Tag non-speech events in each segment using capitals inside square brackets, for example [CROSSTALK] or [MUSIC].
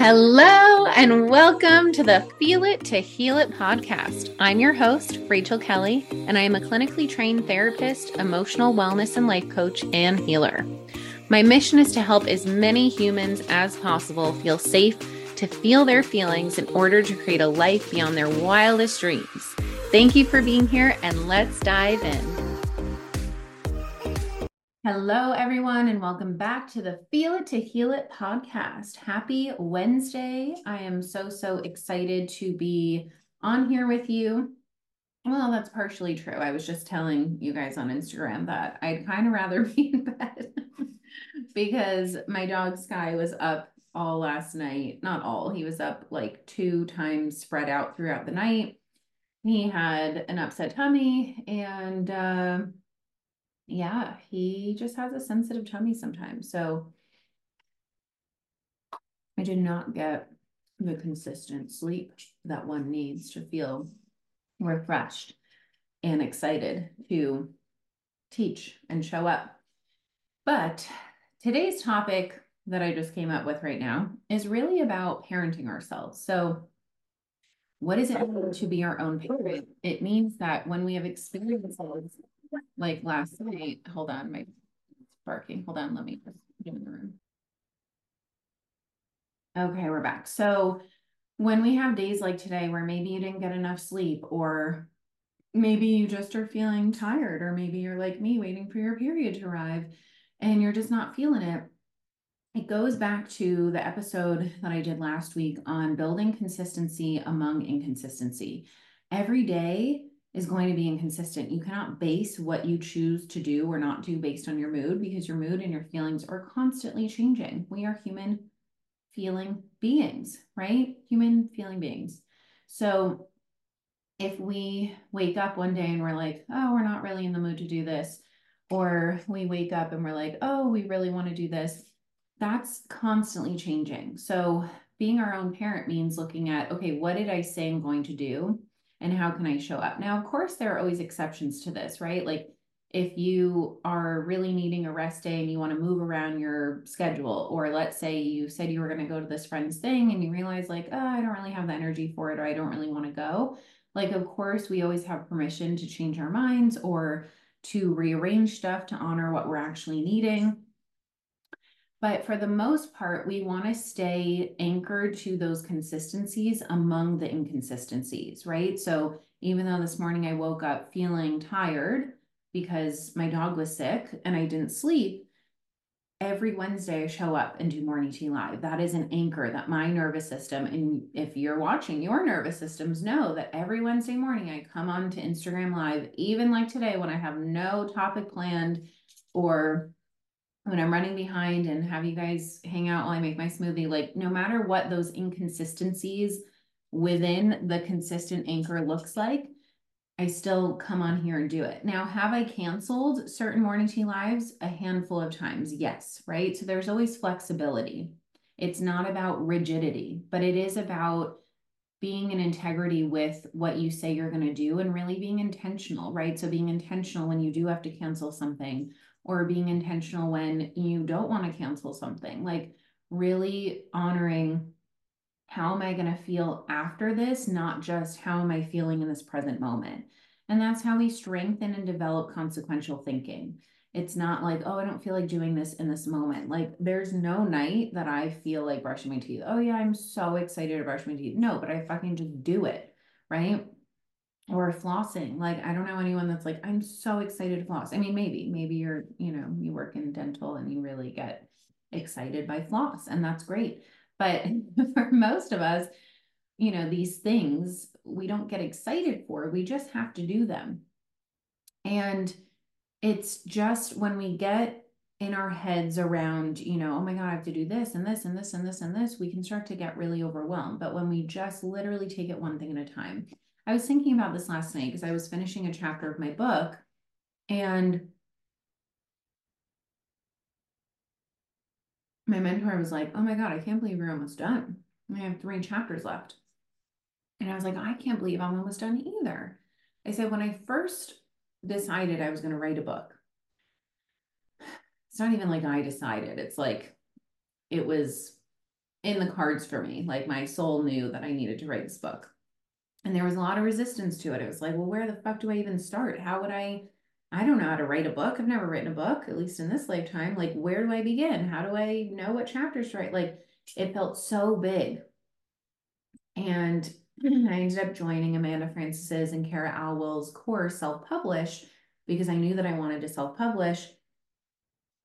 Hello, and welcome to the Feel It to Heal It podcast. I'm your host, Rachel Kelly, and I am a clinically trained therapist, emotional wellness and life coach, and healer. My mission is to help as many humans as possible feel safe to feel their feelings in order to create a life beyond their wildest dreams. Thank you for being here, and let's dive in. Hello, everyone, and welcome back to the Feel It to Heal It podcast. Happy Wednesday. I am so, so excited to be on here with you. Well, that's partially true. I was just telling you guys on Instagram that I'd kind of rather [LAUGHS] be in bed [LAUGHS] because my dog Sky was up all last night. Not all, he was up like two times spread out throughout the night. He had an upset tummy and, uh, yeah, he just has a sensitive tummy sometimes. So I did not get the consistent sleep that one needs to feel refreshed and excited to teach and show up. But today's topic that I just came up with right now is really about parenting ourselves. So, what does it mean to be our own parent? It means that when we have experiences like last night, hold on, my it's barking. Hold on, let me just get in the room. Okay, we're back. So when we have days like today where maybe you didn't get enough sleep or maybe you just are feeling tired or maybe you're like me waiting for your period to arrive and you're just not feeling it it goes back to the episode that I did last week on building consistency among inconsistency. Every day is going to be inconsistent. You cannot base what you choose to do or not do based on your mood because your mood and your feelings are constantly changing. We are human feeling beings, right? Human feeling beings. So if we wake up one day and we're like, oh, we're not really in the mood to do this, or we wake up and we're like, oh, we really want to do this, that's constantly changing. So being our own parent means looking at, okay, what did I say I'm going to do? And how can I show up? Now, of course, there are always exceptions to this, right? Like if you are really needing a rest day and you want to move around your schedule, or let's say you said you were going to go to this friend's thing and you realize, like, oh, I don't really have the energy for it, or I don't really want to go. Like, of course, we always have permission to change our minds or to rearrange stuff to honor what we're actually needing. But for the most part, we want to stay anchored to those consistencies among the inconsistencies, right? So even though this morning I woke up feeling tired because my dog was sick and I didn't sleep, every Wednesday I show up and do morning tea live. That is an anchor that my nervous system, and if you're watching, your nervous systems know that every Wednesday morning I come on to Instagram live, even like today when I have no topic planned or when I'm running behind and have you guys hang out while I make my smoothie, like no matter what those inconsistencies within the consistent anchor looks like, I still come on here and do it. Now, have I canceled certain morning tea lives a handful of times? Yes, right? So there's always flexibility. It's not about rigidity, but it is about being in integrity with what you say you're going to do and really being intentional, right? So being intentional when you do have to cancel something or being intentional when you don't want to cancel something. Like really honoring how am I going to feel after this, not just how am I feeling in this present moment. And that's how we strengthen and develop consequential thinking. It's not like, oh, I don't feel like doing this in this moment. Like, there's no night that I feel like brushing my teeth. Oh, yeah, I'm so excited to brush my teeth. No, but I fucking just do it. Right or flossing. Like, I don't know anyone that's like, I'm so excited to floss. I mean, maybe, maybe you're, you know, you work in dental and you really get excited by floss, and that's great. But [LAUGHS] for most of us, you know, these things we don't get excited for, we just have to do them. And it's just when we get in our heads around, you know, oh my God, I have to do this and this and this and this and this, we can start to get really overwhelmed. But when we just literally take it one thing at a time, I was thinking about this last night because I was finishing a chapter of my book and my mentor was like, Oh my God, I can't believe you're almost done. I have three chapters left. And I was like, I can't believe I'm almost done either. I said, when I first decided I was going to write a book, it's not even like I decided. It's like it was in the cards for me. Like my soul knew that I needed to write this book. And there was a lot of resistance to it. It was like, well, where the fuck do I even start? How would I? I don't know how to write a book. I've never written a book, at least in this lifetime. Like, where do I begin? How do I know what chapters to write? Like, it felt so big. And I ended up joining Amanda Frances's and Kara Alwill's course, self publish, because I knew that I wanted to self publish.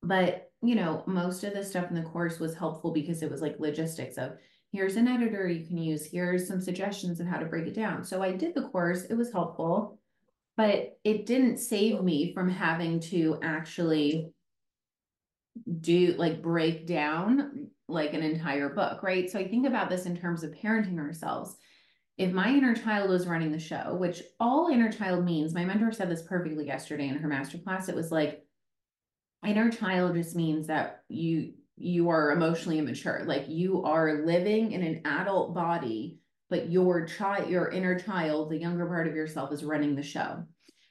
But, you know, most of the stuff in the course was helpful because it was like logistics of here's an editor you can use, here's some suggestions of how to break it down. So I did the course, it was helpful, but it didn't save me from having to actually do like break down like an entire book, right? So I think about this in terms of parenting ourselves. If my inner child was running the show, which all inner child means, my mentor said this perfectly yesterday in her masterclass. It was like, inner child just means that you you are emotionally immature. Like you are living in an adult body, but your child, your inner child, the younger part of yourself is running the show.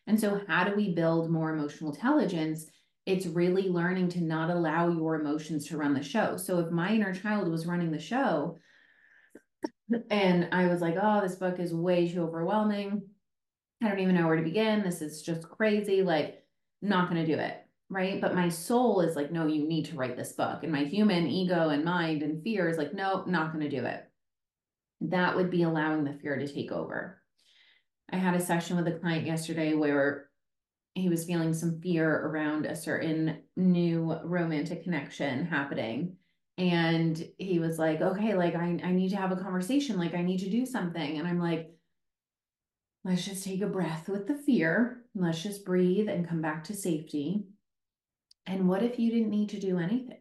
And so how do we build more emotional intelligence? It's really learning to not allow your emotions to run the show. So if my inner child was running the show and I was like, oh, this book is way too overwhelming. I don't even know where to begin. This is just crazy. Like, not going to do it right? But my soul is like, no, you need to write this book. And my human ego and mind and fear is like, no, not going to do it. That would be allowing the fear to take over. I had a session with a client yesterday where he was feeling some fear around a certain new romantic connection happening. And he was like, okay, like I, I need to have a conversation, like I need to do something. And I'm like, let's just take a breath with the fear. Let's just breathe and come back to safety. And what if you didn't need to do anything?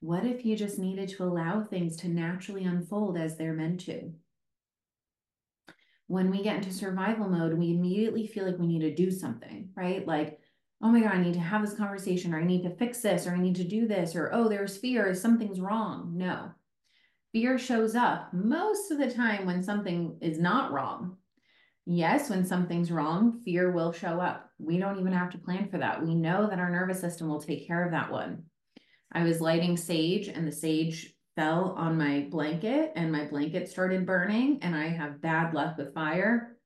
What if you just needed to allow things to naturally unfold as they're meant to? When we get into survival mode, we immediately feel like we need to do something, right? Like, oh my God, I need to have this conversation, or I need to fix this, or I need to do this, or oh, there's fear, something's wrong. No. Fear shows up most of the time when something is not wrong. Yes, when something's wrong, fear will show up. We don't even have to plan for that. We know that our nervous system will take care of that one. I was lighting sage and the sage fell on my blanket and my blanket started burning and I have bad luck with fire.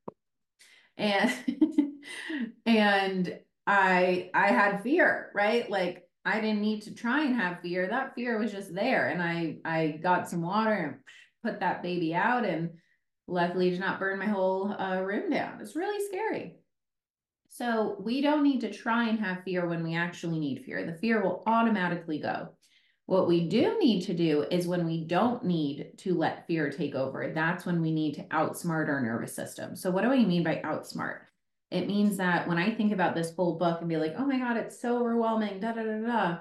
And [LAUGHS] and I I had fear, right? Like I didn't need to try and have fear. That fear was just there and I I got some water and put that baby out and luckily did not burn my whole uh, room down. It's really scary. So we don't need to try and have fear when we actually need fear. The fear will automatically go. What we do need to do is when we don't need to let fear take over, that's when we need to outsmart our nervous system. So, what do I mean by outsmart? It means that when I think about this whole book and be like, oh my God, it's so overwhelming, da da da da,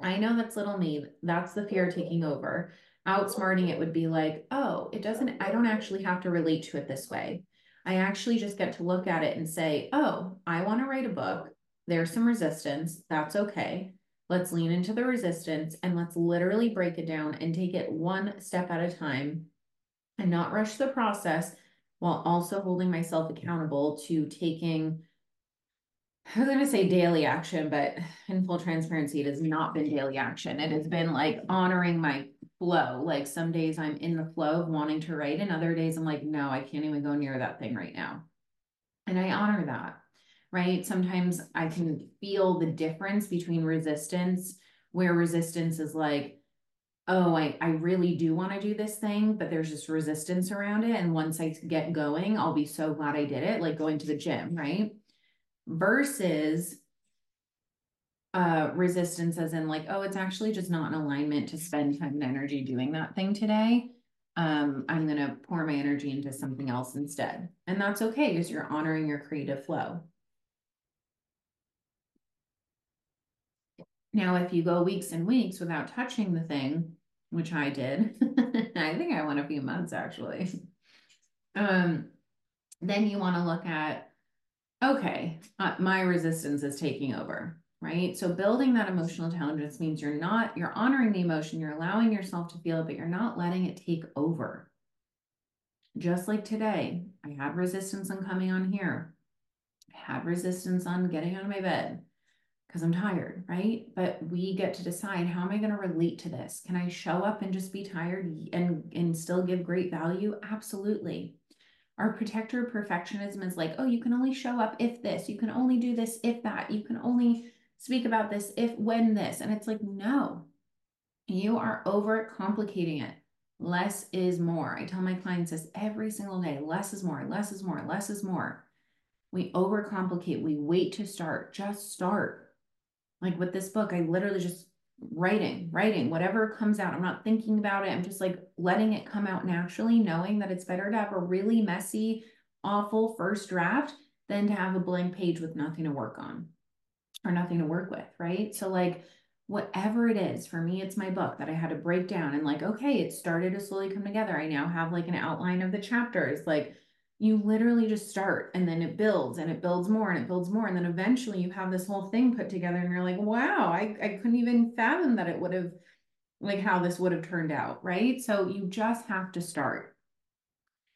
I know that's little me. That's the fear taking over outsmarting it would be like, oh, it doesn't, I don't actually have to relate to it this way. I actually just get to look at it and say, oh, I want to write a book. There's some resistance. That's okay. Let's lean into the resistance and let's literally break it down and take it one step at a time and not rush the process while also holding myself accountable to taking I was going to say daily action, but in full transparency, it has not been daily action. It has been like honoring my flow. Like some days I'm in the flow of wanting to write, and other days I'm like, no, I can't even go near that thing right now. And I honor that, right? Sometimes I can feel the difference between resistance, where resistance is like, oh, I, I really do want to do this thing, but there's just resistance around it. And once I get going, I'll be so glad I did it, like going to the gym, right? Versus uh resistance as in like oh it's actually just not in alignment to spend time and energy doing that thing today. Um i'm going to pour my energy into something else instead. And that's okay because you're honoring your creative flow. Now if you go weeks and weeks without touching the thing which i did [LAUGHS] i think i went a few months actually. Um then you want to look at okay uh, my resistance is taking over right? So building that emotional intelligence means you're not, you're honoring the emotion, you're allowing yourself to feel but you're not letting it take over. Just like today, I had resistance on coming on here. I had resistance on getting out of my bed because I'm tired, right? But we get to decide how am I going to relate to this? Can I show up and just be tired and and still give great value? Absolutely. Our protector perfectionism is like, oh, you can only show up if this, you can only do this if that, you can only speak about this if when this. And it's like, no, you are over complicating it. Less is more. I tell my clients this every single day less is more, less is more, less is more. We overcomplicate, we wait to start, just start. Like with this book, I literally just writing, writing, whatever comes out. I'm not thinking about it. I'm just like letting it come out naturally, knowing that it's better to have a really messy, awful first draft than to have a blank page with nothing to work on or nothing to work with, right? So, like, whatever it is, for me, it's my book that I had to break down and, like, okay, it started to slowly come together. I now have like an outline of the chapters. Like, you literally just start and then it builds and it builds more and it builds more. And then eventually you have this whole thing put together and you're like, wow, I, I couldn't even fathom that it would have, like, how this would have turned out, right? So you just have to start.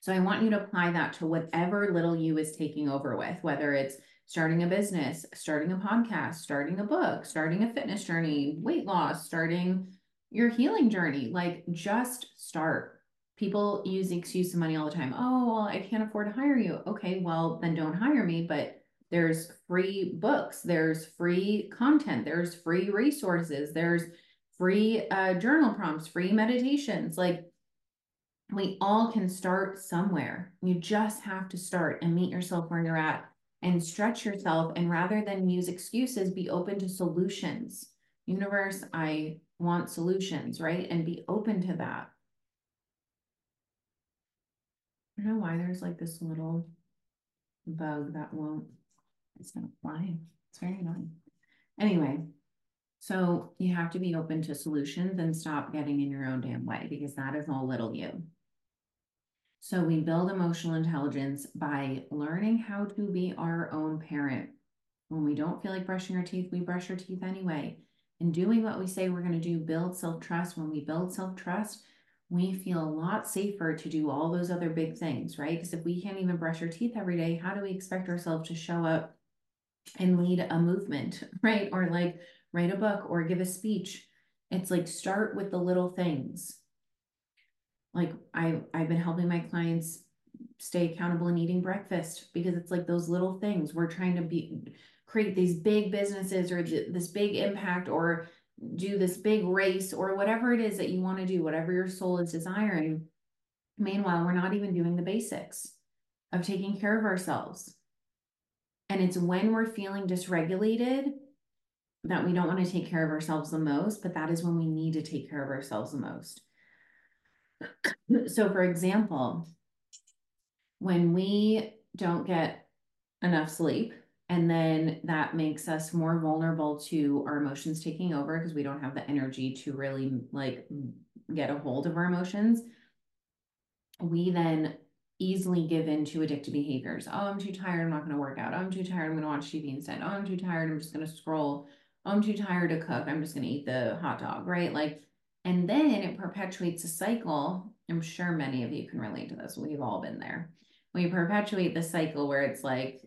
So I want you to apply that to whatever little you is taking over with, whether it's starting a business, starting a podcast, starting a book, starting a fitness journey, weight loss, starting your healing journey. Like just start. People use the excuse of money all the time. Oh, well, I can't afford to hire you. Okay, well, then don't hire me. But there's free books, there's free content, there's free resources, there's free uh, journal prompts, free meditations. Like we all can start somewhere. You just have to start and meet yourself where you're at and stretch yourself. And rather than use excuses, be open to solutions. Universe, I want solutions, right? And be open to that. I don't know why there's like this little bug that won't, it's not flying. It's very annoying. Anyway, so you have to be open to solutions and stop getting in your own damn way because that is all little you. So we build emotional intelligence by learning how to be our own parent. When we don't feel like brushing our teeth, we brush our teeth anyway. And doing what we say we're going to do, build self trust. When we build self trust, we feel a lot safer to do all those other big things, right? Because if we can't even brush our teeth every day, how do we expect ourselves to show up and lead a movement, [LAUGHS] right? Or like write a book or give a speech? It's like start with the little things like I I've been helping my clients stay accountable and eating breakfast because it's like those little things. We're trying to be create these big businesses or th- this big impact or do this big race or whatever it is that you want to do whatever your soul is desiring. Meanwhile we're not even doing the basics of taking care of ourselves. And it's when we're feeling dysregulated that we don't want to take care of ourselves the most but that is when we need to take care of ourselves the most so for example, when we don't get enough sleep, and then that makes us more vulnerable to our emotions taking over because we don't have the energy to really like get a hold of our emotions. We then easily give in to addictive behaviors. Oh, I'm too tired. I'm not going to work out. Oh, I'm too tired. I'm going to watch TV instead. Oh, I'm too tired. I'm just going to scroll. Oh, I'm too tired to cook. I'm just going to eat the hot dog, right? Like and then it perpetuates a cycle. I'm sure many of you can relate to this. We've all been there. We perpetuate the cycle where it's like,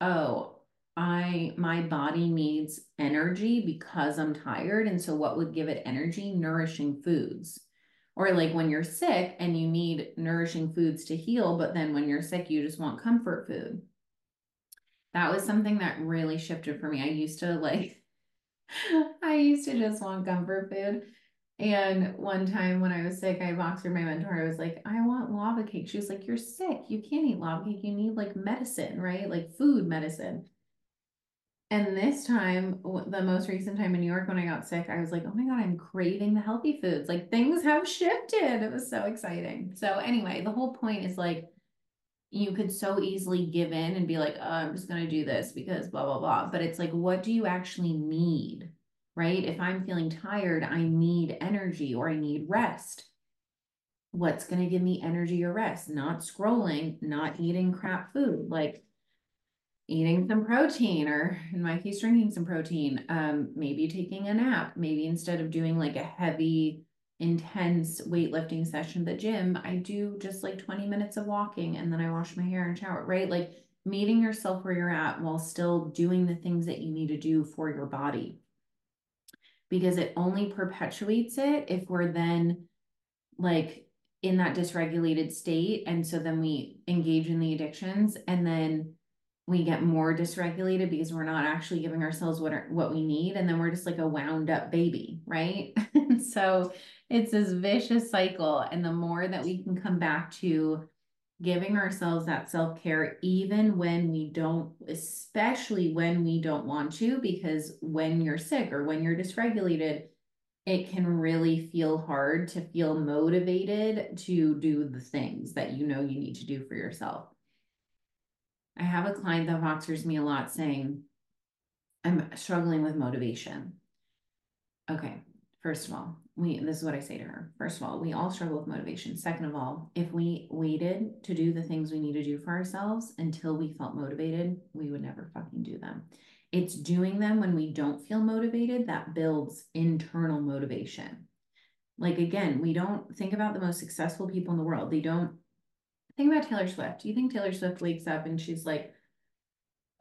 oh, I my body needs energy because I'm tired. And so what would give it energy? Nourishing foods. Or like when you're sick and you need nourishing foods to heal, but then when you're sick, you just want comfort food. That was something that really shifted for me. I used to like [LAUGHS] I used to just want comfort food. And one time when I was sick, I walked through my mentor. I was like, I want lava cake. She was like, You're sick. You can't eat lava cake. You need like medicine, right? Like food medicine. And this time, the most recent time in New York when I got sick, I was like, oh my God, I'm craving the healthy foods. Like things have shifted. It was so exciting. So, anyway, the whole point is like, you could so easily give in and be like, oh, I'm just going to do this because blah, blah, blah. But it's like, what do you actually need? Right? If I'm feeling tired, I need energy or I need rest. What's going to give me energy or rest? Not scrolling, not eating crap food, like eating some protein or in my case, drinking some protein. Um, maybe taking a nap. Maybe instead of doing like a heavy, intense weightlifting session at the gym, I do just like 20 minutes of walking and then I wash my hair and shower, right? Like meeting yourself where you're at while still doing the things that you need to do for your body. Because it only perpetuates it if we're then like in that dysregulated state. And so then we engage in the addictions and then we get more dysregulated because we're not actually giving ourselves what are, what we need. And then we're just like a wound up baby right? [LAUGHS] So it's this vicious cycle. And the more that we can come back to giving ourselves that self-care even when we don't especially when we don't want to because when you're sick or when you're dysregulated it can really feel hard to feel motivated to do the things that you know you need to do for yourself I have a client that Voxers me a lot saying, I'm struggling with motivation. Okay, first of all, we this is what I say to her. First of all, we all struggle with motivation. Second of all, if we waited to do the things we need to do for ourselves until we felt motivated, we would never fucking do them. It's doing them when we don't feel motivated that builds internal motivation. Like again, we don't think about the most successful people in the world. They don't think about Taylor Swift. Do you think Taylor Swift wakes up and she's like,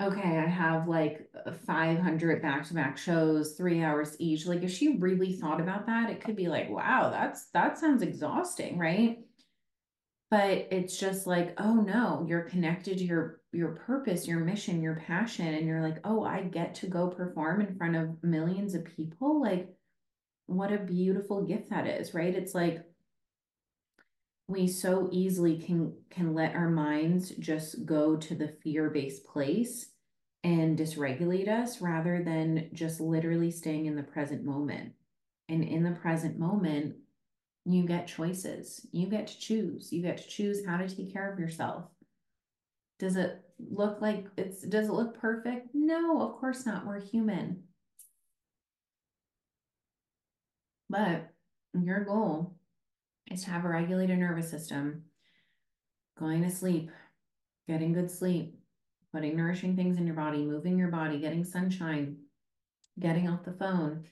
okay, I have like uh, 500 back to back shows, three hours each. Like, if she really thought about that, it could be like, wow, that's that sounds exhausting, right? But it's just like, oh no, you're connected to your your purpose, your mission, your passion, and you're like, oh, I get to go perform in front of millions of people. Like, what a beautiful gift that is, right? It's like we so easily can can let our minds just go to the fear-based place and dysregulate us rather than just literally staying in the present moment. And in the present moment, you get choices. You get to choose. You get to choose how to take care of yourself. Does it look like it's does it look perfect? No, of course not. We're human. But your goal is to have a regulated nervous system, going to sleep, getting good sleep, putting nourishing things in your body, moving your body, getting sunshine, getting off the phone.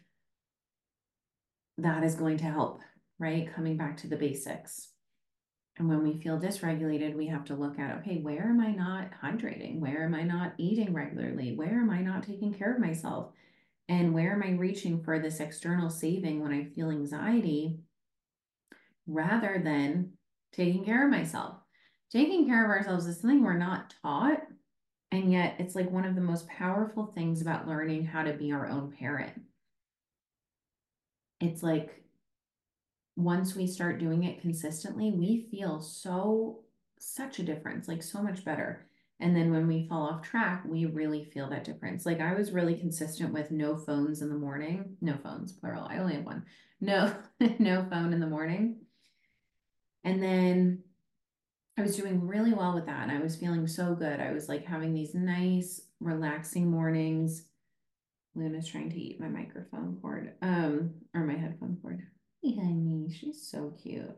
That is going to help, right? Coming back to the basics. And when we feel dysregulated, we have to look at okay, where am I not hydrating? Where am I not eating regularly? Where am I not taking care of myself? And where am I reaching for this external saving when I feel anxiety? Rather than taking care of myself. Taking care of ourselves is something we're not taught. And yet, it's like one of the most powerful things about learning how to be our own parent. It's like once we start doing it consistently, we feel so, such a difference, like so much better. And then when we fall off track, we really feel that difference. Like I was really consistent with no phones in the morning, no phones, plural. I only have one. No, [LAUGHS] no phone in the morning. And then I was doing really well with that. And I was feeling so good. I was like having these nice, relaxing mornings. Luna's trying to eat my microphone cord, um, or my headphone cord. Honey, she's so cute.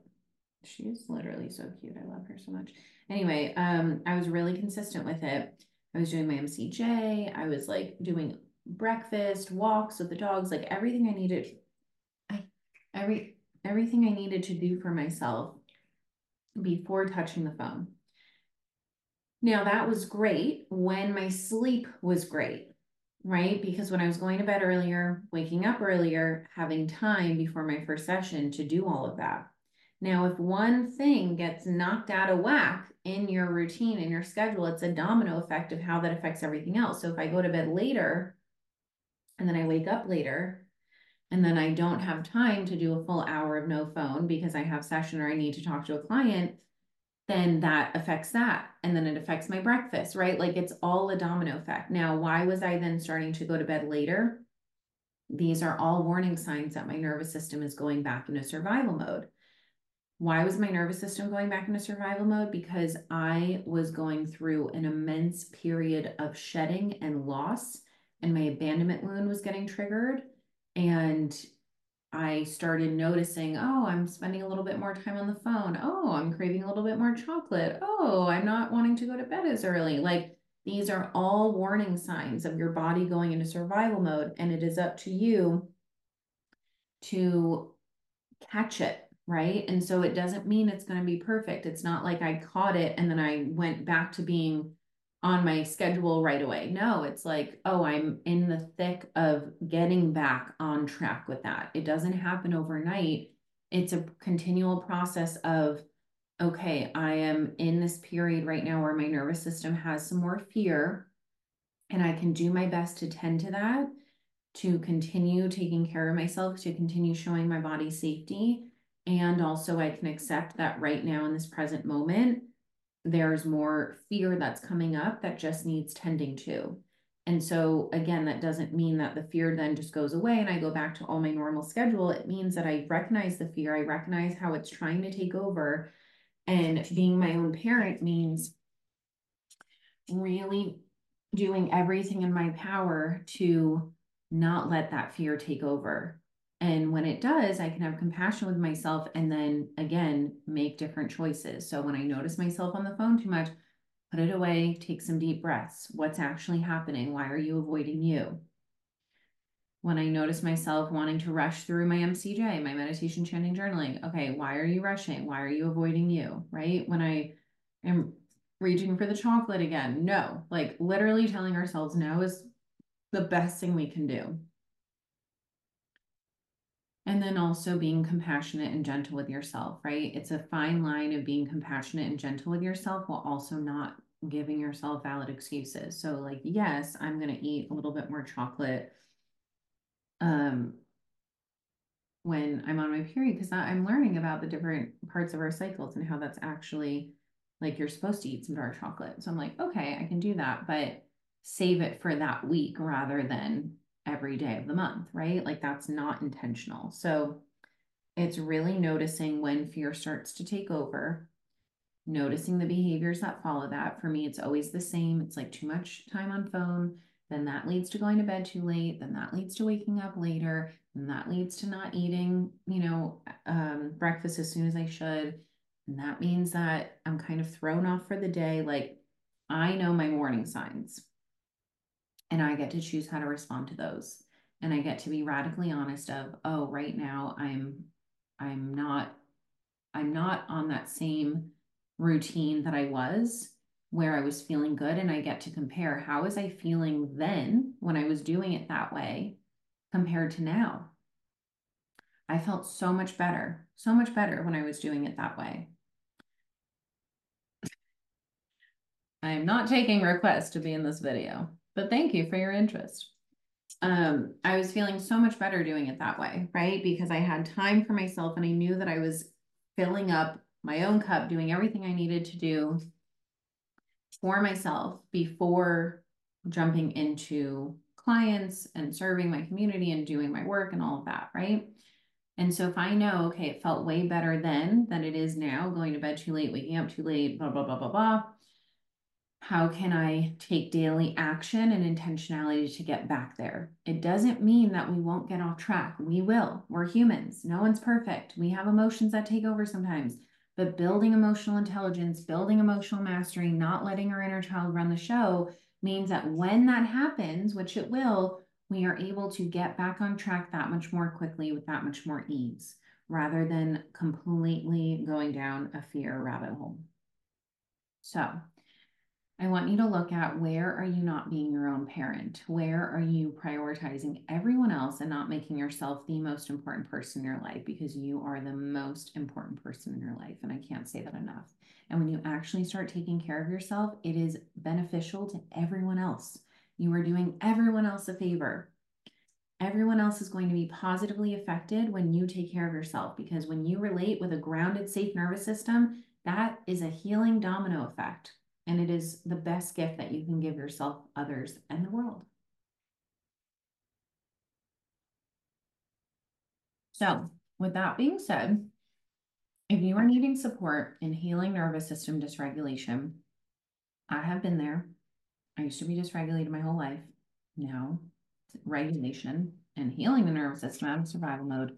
She's literally so cute. I love her so much. Anyway, um, I was really consistent with it. I was doing my MCJ. I was like doing breakfast, walks with the dogs, like everything I needed. I every everything I needed to do for myself before touching the phone. Now, that was great when my sleep was great, right? Because when I was going to bed earlier, waking up earlier, having time before my first session to do all of that. Now, if one thing gets knocked out of whack in your routine, in your schedule, it's a domino effect of how that affects everything else. So if I go to bed later and then I wake up later, and then I don't have time to do a full hour of no phone because I have session or I need to talk to a client, then that affects that. And then it affects my breakfast, right? Like it's all a domino effect. Now, why was I then starting to go to bed later? These are all warning signs that my nervous system is going back into survival mode. Why was my nervous system going back into survival mode? Because I was going through an immense period of shedding and loss, and my abandonment wound was getting triggered and I started noticing, oh, I'm spending a little bit more time on the phone. Oh, I'm craving a little bit more chocolate. Oh, I'm not wanting to go to bed as early. Like these are all warning signs of your body going into survival mode. And it is up to you to catch it, right? And so it doesn't mean it's going to be perfect. It's not like I caught it and then I went back to being on my schedule right away. No, it's like, oh, I'm in the thick of getting back on track with that. It doesn't happen overnight. It's a continual process of, okay, I am in this period right now where my nervous system has some more fear, and I can do my best to tend to that, to continue taking care of myself, to continue showing my body safety. And also, I can accept that right now in this present moment, there's more fear that's coming up that just needs tending to. And so, again, that doesn't mean that the fear then just goes away and I go back to all my normal schedule. It means that I recognize the fear, I recognize how it's trying to take over. And being my own parent means really doing everything in my power to not let that fear take over. And when it does, I can have compassion with myself and then again make different choices. So when I notice myself on the phone too much, put it away, take some deep breaths. What's actually happening? Why are you avoiding you? When I notice myself wanting to rush through my MCJ, my meditation, chanting, journaling, okay, why are you rushing? Why are you avoiding you? Right? When I am reaching for the chocolate again, no, like literally telling ourselves no is the best thing we can do. And then also being compassionate and gentle with yourself, right? It's a fine line of being compassionate and gentle with yourself while also not giving yourself valid excuses. So like, yes, I'm going to eat a little bit more chocolate um when I'm on my period because I'm learning about the different parts of our cycles and how that's actually like you're supposed to eat some dark chocolate. So I'm like, okay, I can do that, but save it for that week rather than every day of the month, right? Like that's not intentional. So it's really noticing when fear starts to take over, noticing the behaviors that follow that. For me, it's always the same. It's like too much time on phone, then that leads to going to bed too late, then that leads to waking up later, and that leads to not eating, you know, um, breakfast as soon as I should. And that means that I'm kind of thrown off for the day. Like I know my warning signs and I get to choose how to respond to those. And I get to be radically honest of, oh, right now I'm I'm not I'm not on that same routine that I was where I was feeling good and I get to compare how was I feeling then when I was doing it that way compared to now. I felt so much better, so much better when I was doing it that way. I am not taking requests to be in this video but thank you for your interest. Um, I was feeling so much better doing it that way, right? Because I had time for myself and I knew that I was filling up my own cup, doing everything I needed to do for myself before jumping into clients and serving my community and doing my work and all of that, right? And so if I know, okay, it felt way better then than it is now, going to bed too late, waking up too late, blah, blah, blah, blah, blah how can I take daily action and intentionality to get back there? It doesn't mean that we won't get off track. We will. We're humans. No one's perfect. We have emotions that take over sometimes. But building emotional intelligence, building emotional mastery, not letting our inner child run the show means that when that happens, which it will, we are able to get back on track that much more quickly with that much more ease rather than completely going down a fear rabbit hole. So, I want you to look at where are you not being your own parent? Where are you prioritizing everyone else and not making yourself the most important person in your life? Because you are the most important person in your life. And I can't say that enough. And when you actually start taking care of yourself, it is beneficial to everyone else. You are doing everyone else a favor. Everyone else is going to be positively affected when you take care of yourself because when you relate with a grounded, safe nervous system, that is a healing domino effect and it is the best gift that you can give yourself, others, and the world. So, with that being said, if you are needing support in healing nervous system dysregulation, I have been there. I used to be dysregulated my whole life. Now, regulation and healing the nervous system out of survival mode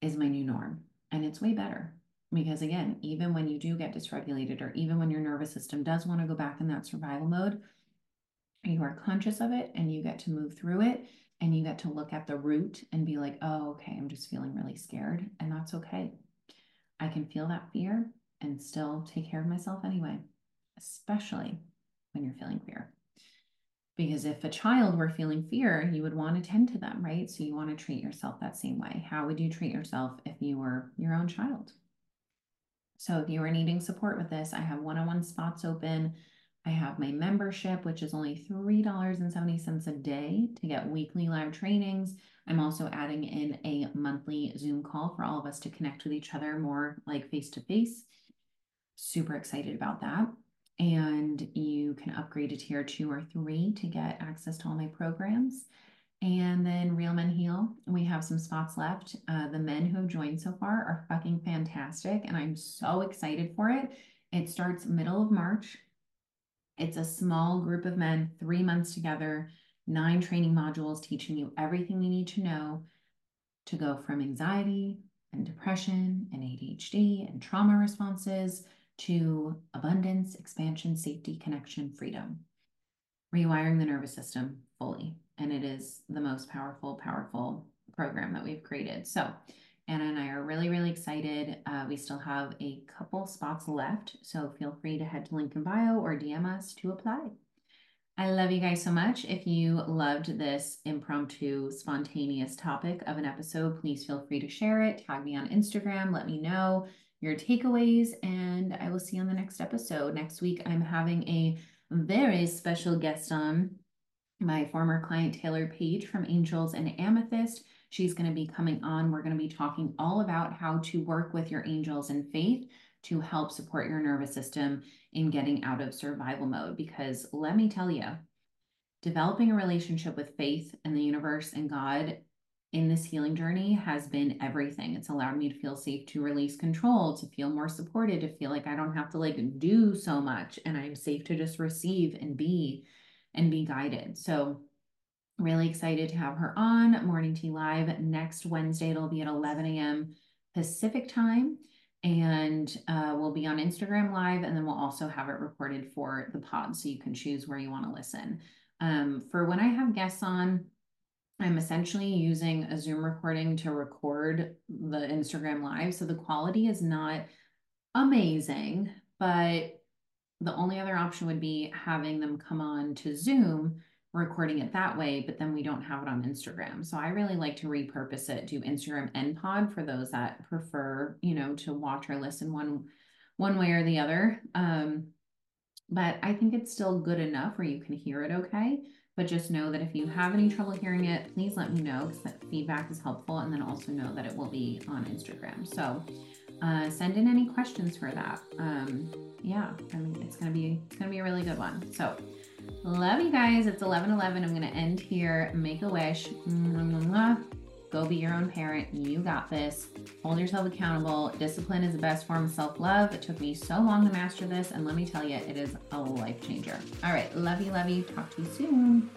is my new norm, and it's way better. Because again, even when you do get dysregulated, or even when your nervous system does want to go back in that survival mode, you are conscious of it and you get to move through it and you get to look at the root and be like, oh, okay, I'm just feeling really scared. And that's okay. I can feel that fear and still take care of myself anyway, especially when you're feeling fear. Because if a child were feeling fear, you would want to tend to them, right? So you want to treat yourself that same way. How would you treat yourself if you were your own child? So if you are needing support with this, I have one on one spots open. I have my membership, which is only $3.70 a day to get weekly live trainings. I'm also adding in a monthly Zoom call for all of us to connect with each other more like face to face. Super excited about that. And you can upgrade to tier two or three to get access to all my programs. And then Real Men Heal, we have some spots left. Uh, the men who have joined so far are fucking fantastic, and I'm so excited for it. It starts middle of March. It's a small group of men, three months together, nine training modules teaching you everything you need to know to go from anxiety and depression and ADHD and trauma responses to abundance, expansion, safety, connection, freedom. Rewiring the nervous system fully and it is the most powerful, powerful program that we've created. So Anna and I are really, really excited. Uh, we still have a couple spots left, so feel free to head to link in bio or DM us to apply. I love you guys so much. If you loved this impromptu, spontaneous topic of an episode, please feel free to share it. Tag me on Instagram. Let me know your takeaways, and I will see you on the next episode. Next week, I'm having a very special guest on my former client Taylor Page from Angels and Amethyst. She's going to be coming on. We're going to be talking all about how to work with your angels and faith to help support your nervous system in getting out of survival mode. Because let me tell you, developing a relationship with faith and the universe and God in this healing journey has been everything. It's allowed me to feel safe to release control, to feel more supported, to feel like I don't have to like do so much and I'm safe to just receive and be and be guided. So, really excited to have her on Morning Tea Live next Wednesday. It'll be at 11 a.m. Pacific time. And uh, we'll be on Instagram Live, and then we'll also have it recorded for the pod so you can choose where you want to listen. Um, for when I have guests on, I'm essentially using a Zoom recording to record the Instagram Live. So the quality is not amazing, but the only other option would be having them come on to Zoom, recording it that way, but then we don't have it on Instagram. So I really like to repurpose it, do Instagram and pod for those that prefer, you know, to watch or listen one one way or the other. Um, but I think it's still good enough where you can hear it okay. But just know that if you have any trouble hearing it, please let me know because that feedback is helpful. And then also know that it will be on Instagram. So uh, send in any questions for that. Um, yeah, I mean, it's gonna be it's gonna be a really good one. So love you guys. It's 11 11. I'm gonna end here. Make a wish. Go be your own parent. You got this. Hold yourself accountable. Discipline is the best form of self love. It took me so long to master this, and let me tell you, it is a life changer. All right, love you, love you. Talk to you soon.